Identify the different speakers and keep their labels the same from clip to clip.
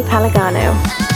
Speaker 1: Palagano.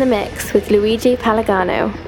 Speaker 2: In the
Speaker 1: mix with Luigi Palagano.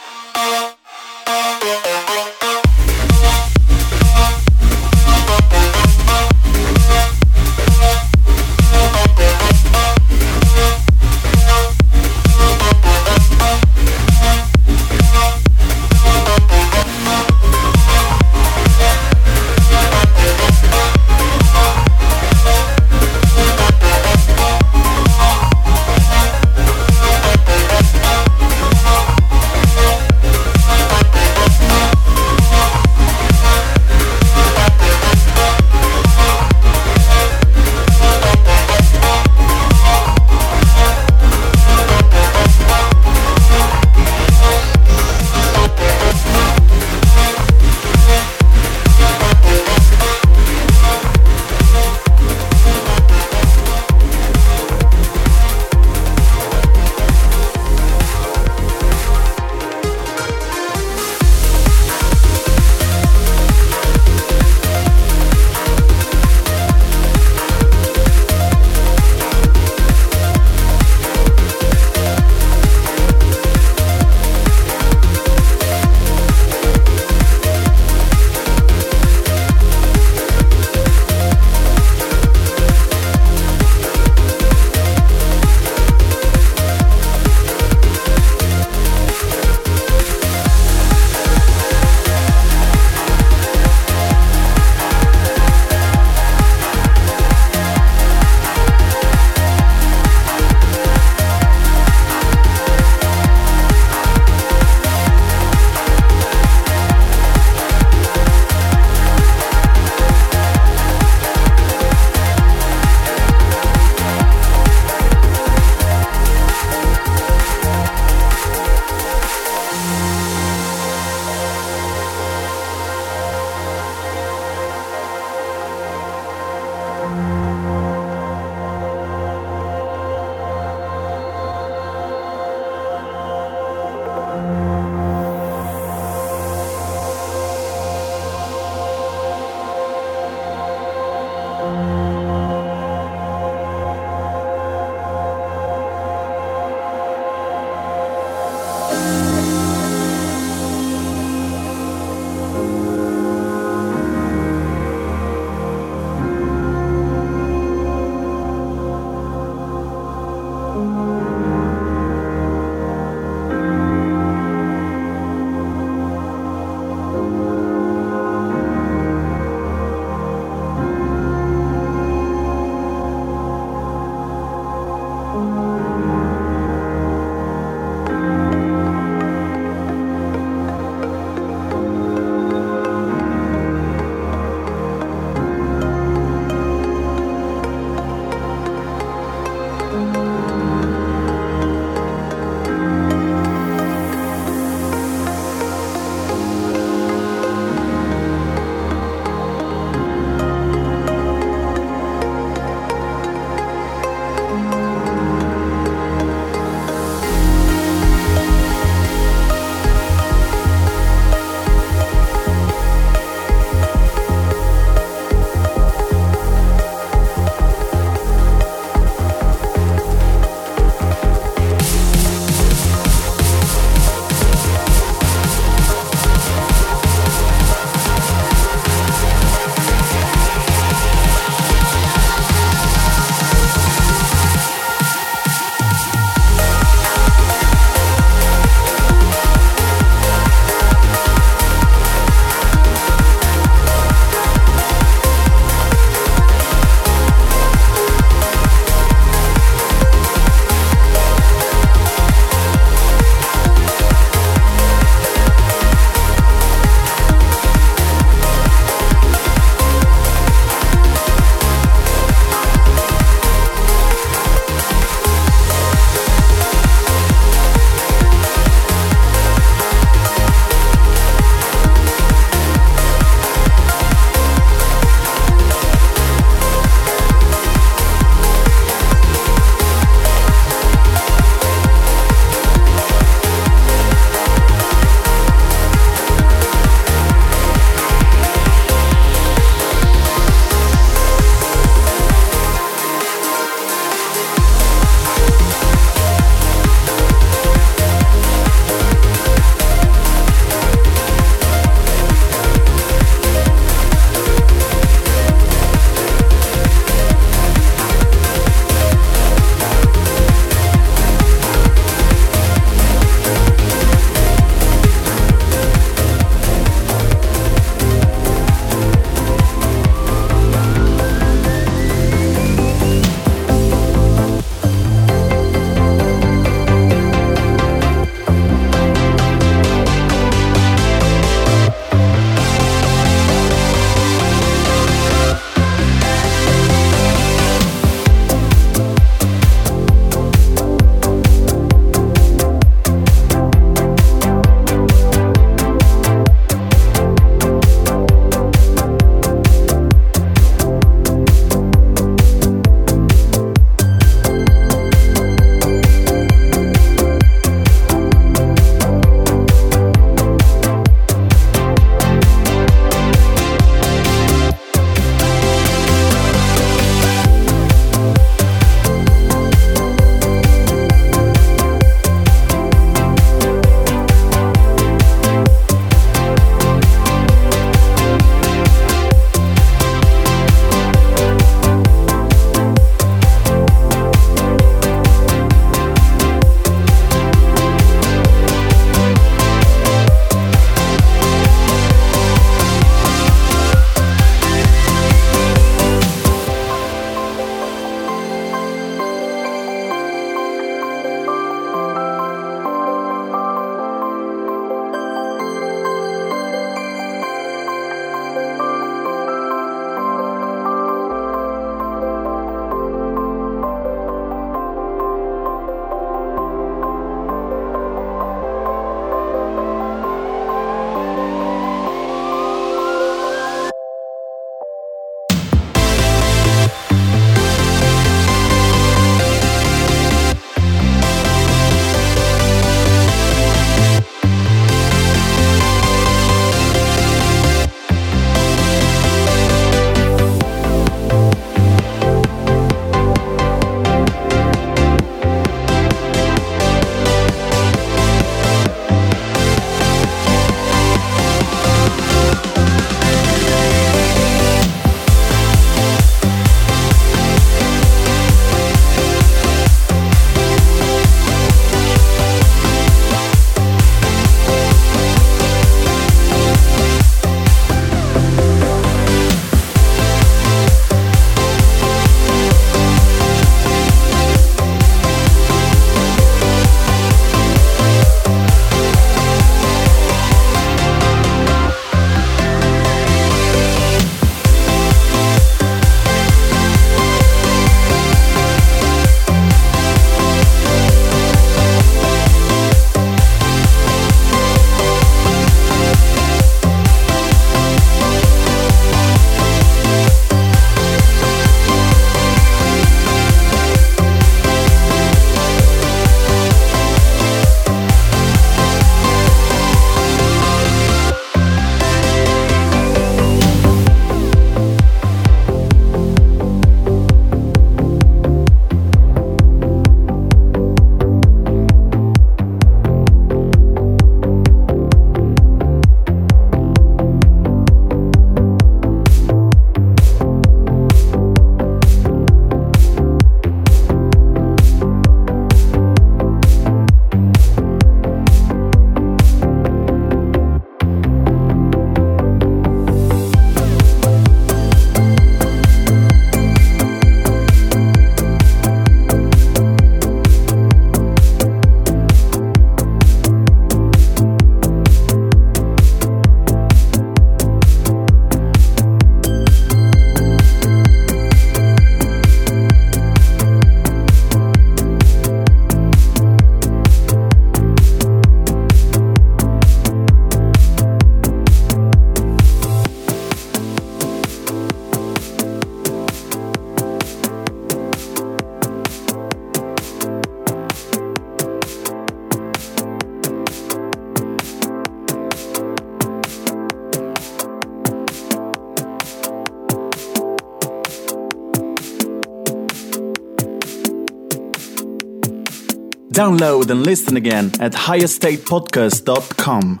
Speaker 3: Download and listen again at highestatepodcast.com.